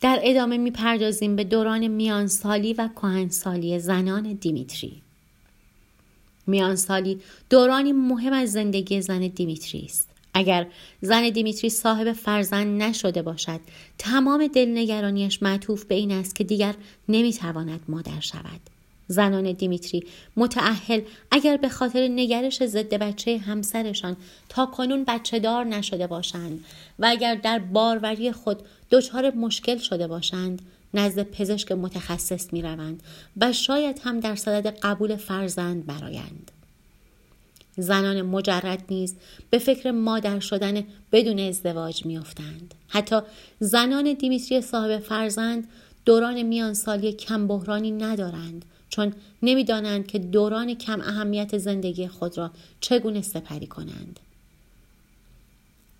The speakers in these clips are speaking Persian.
در ادامه می‌پردازیم به دوران میانسالی و کهنسالی زنان دیمیتری. میانسالی دورانی مهم از زندگی زن دیمیتری است. اگر زن دیمیتری صاحب فرزند نشده باشد تمام دلنگرانیش معطوف به این است که دیگر نمی‌تواند مادر شود. زنان دیمیتری. متعهل اگر به خاطر نگرش ضد بچه همسرشان تا کنون بچه دار نشده باشند و اگر در باروری خود دچار مشکل شده باشند نزد پزشک متخصص می روند و شاید هم در صدد قبول فرزند برایند. زنان مجرد نیز به فکر مادر شدن بدون ازدواج میافتند. حتی زنان دیمیتری صاحب فرزند دوران میانسالی کم بحرانی ندارند چون نمی‌دانند که دوران کم اهمیت زندگی خود را چگونه سپری کنند.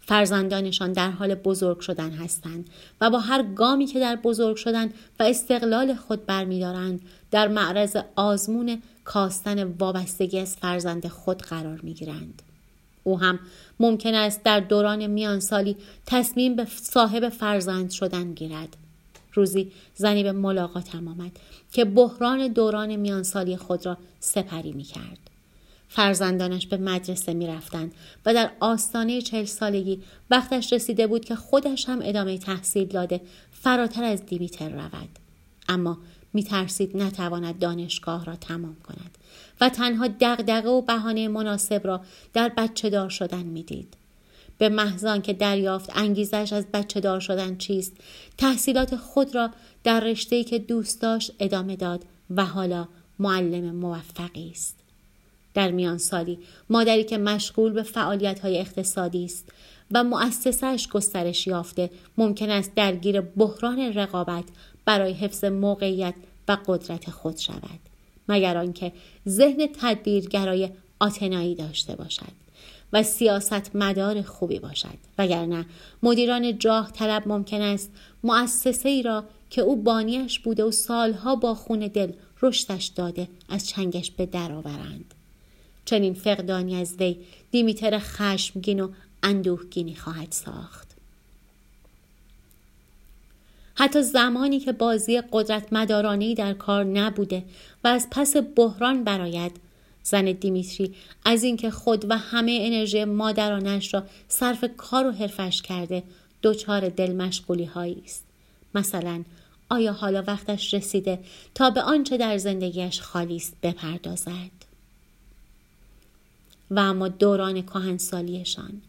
فرزندانشان در حال بزرگ شدن هستند و با هر گامی که در بزرگ شدن و استقلال خود برمیدارند در معرض آزمون کاستن وابستگی از فرزند خود قرار می‌گیرند. او هم ممکن است در دوران میانسالی تصمیم به صاحب فرزند شدن گیرد. روزی زنی به ملاقاتم آمد که بحران دوران میانسالی خود را سپری می کرد. فرزندانش به مدرسه می رفتند و در آستانه چهل سالگی وقتش رسیده بود که خودش هم ادامه تحصیل داده فراتر از دیمیتر رود. اما می ترسید نتواند دانشگاه را تمام کند و تنها دغدغه و بهانه مناسب را در بچه دار شدن می دید. به محضان که دریافت انگیزش از بچه دار شدن چیست. تحصیلات خود را در رشته‌ای که دوست داشت ادامه داد و حالا معلم موفقی است. در میان سالی مادری که مشغول به فعالیت های اقتصادی است و مؤسسهش گسترش یافته ممکن است درگیر بحران رقابت برای حفظ موقعیت و قدرت خود شود مگر آنکه ذهن تدبیرگرای آتنایی داشته باشد. و سیاست مدار خوبی باشد. وگرنه مدیران جاه طلب ممکن است مؤسسه ای را که او بانیش بوده و سالها با خون دل رشدش داده از چنگش به درآورند چنین فقدانی از وی دیمیتر خشمگین و اندوهگینی خواهد ساخت. حتی زمانی که بازی قدرت مدارانی در کار نبوده و از پس بحران براید زن دیمیتری از اینکه خود و همه انرژی مادرانش را صرف کار و حرفش کرده دچار دل مشغولی هایی است. مثلا آیا حالا وقتش رسیده تا به آنچه در زندگیش خالی است بپردازد؟ و اما دوران کهنسالیشان.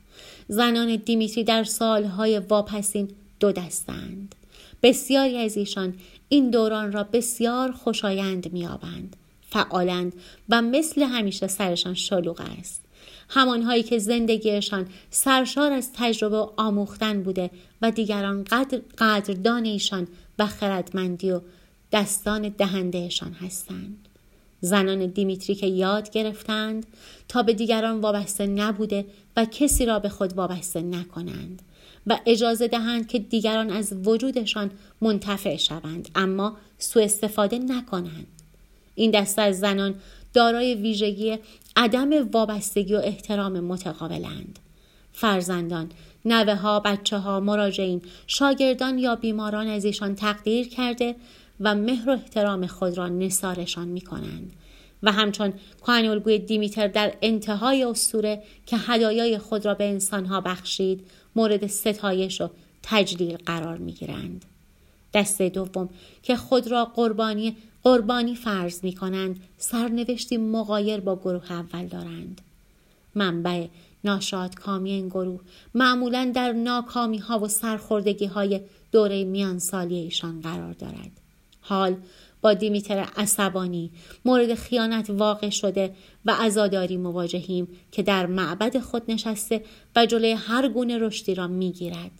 زنان دیمیتری در سالهای واپسین دو دستند. بسیاری از ایشان این دوران را بسیار خوشایند میابند فعالند و مثل همیشه سرشان شلوغ است. همانهایی که زندگیشان سرشار از تجربه و آموختن بوده و دیگران قدر قدردان ایشان و خردمندی و دستان دهندهشان هستند. زنان دیمیتری که یاد گرفتند تا به دیگران وابسته نبوده و کسی را به خود وابسته نکنند و اجازه دهند که دیگران از وجودشان منتفع شوند اما سوء استفاده نکنند. این دسته از زنان دارای ویژگی عدم وابستگی و احترام متقابلند فرزندان نوه ها بچه ها مراجعین شاگردان یا بیماران از ایشان تقدیر کرده و مهر و احترام خود را نثارشان می کنند و همچون کهن دیمیتر در انتهای اسطوره که هدایای خود را به انسانها بخشید مورد ستایش و تجلیل قرار می گیرند. دسته دوم که خود را قربانی قربانی فرض می کنند سرنوشتی مقایر با گروه اول دارند. منبع ناشاد کامی این گروه معمولا در ناکامی ها و سرخوردگی های دوره میان سالی ایشان قرار دارد. حال با دیمیتر عصبانی مورد خیانت واقع شده و عزاداری مواجهیم که در معبد خود نشسته و جلوی هر گونه رشدی را می‌گیرد.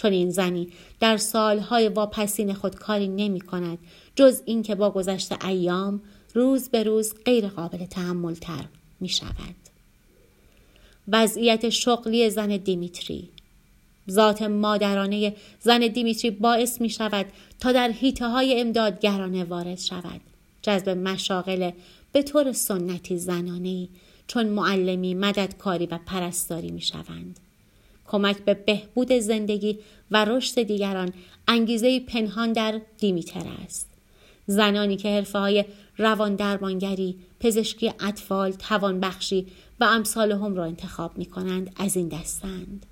چون این زنی در سالهای واپسین خود کاری نمی کند جز اینکه با گذشت ایام روز به روز غیر قابل تحمل تر می شود. وضعیت شغلی زن دیمیتری ذات مادرانه زن دیمیتری باعث می شود تا در حیطه های امدادگرانه وارد شود جذب مشاغل به طور سنتی زنانه چون معلمی مددکاری و پرستاری می شوند. کمک به بهبود زندگی و رشد دیگران انگیزه پنهان در دیمیتر است زنانی که حرفه های روان درمانگری، پزشکی اطفال، توانبخشی و امثال هم را انتخاب می کنند از این دستند.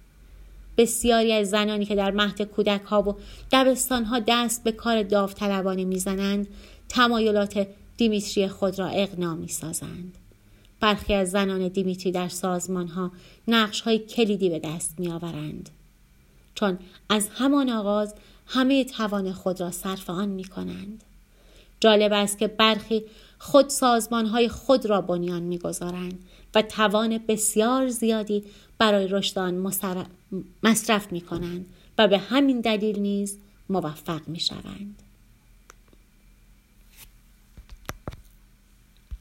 بسیاری از زنانی که در مهد کودک ها و دبستان ها دست به کار داوطلبانه می‌زنند تمایلات دیمیتری خود را اقنا می سازند. برخی از زنان دیمیتری در سازمان ها نقش های کلیدی به دست می آورند. چون از همان آغاز همه توان خود را صرف آن می کنند. جالب است که برخی خود سازمان های خود را بنیان می‌گذارند و توان بسیار زیادی برای رشد آن مصرف می کنند و به همین دلیل نیز موفق می شوند.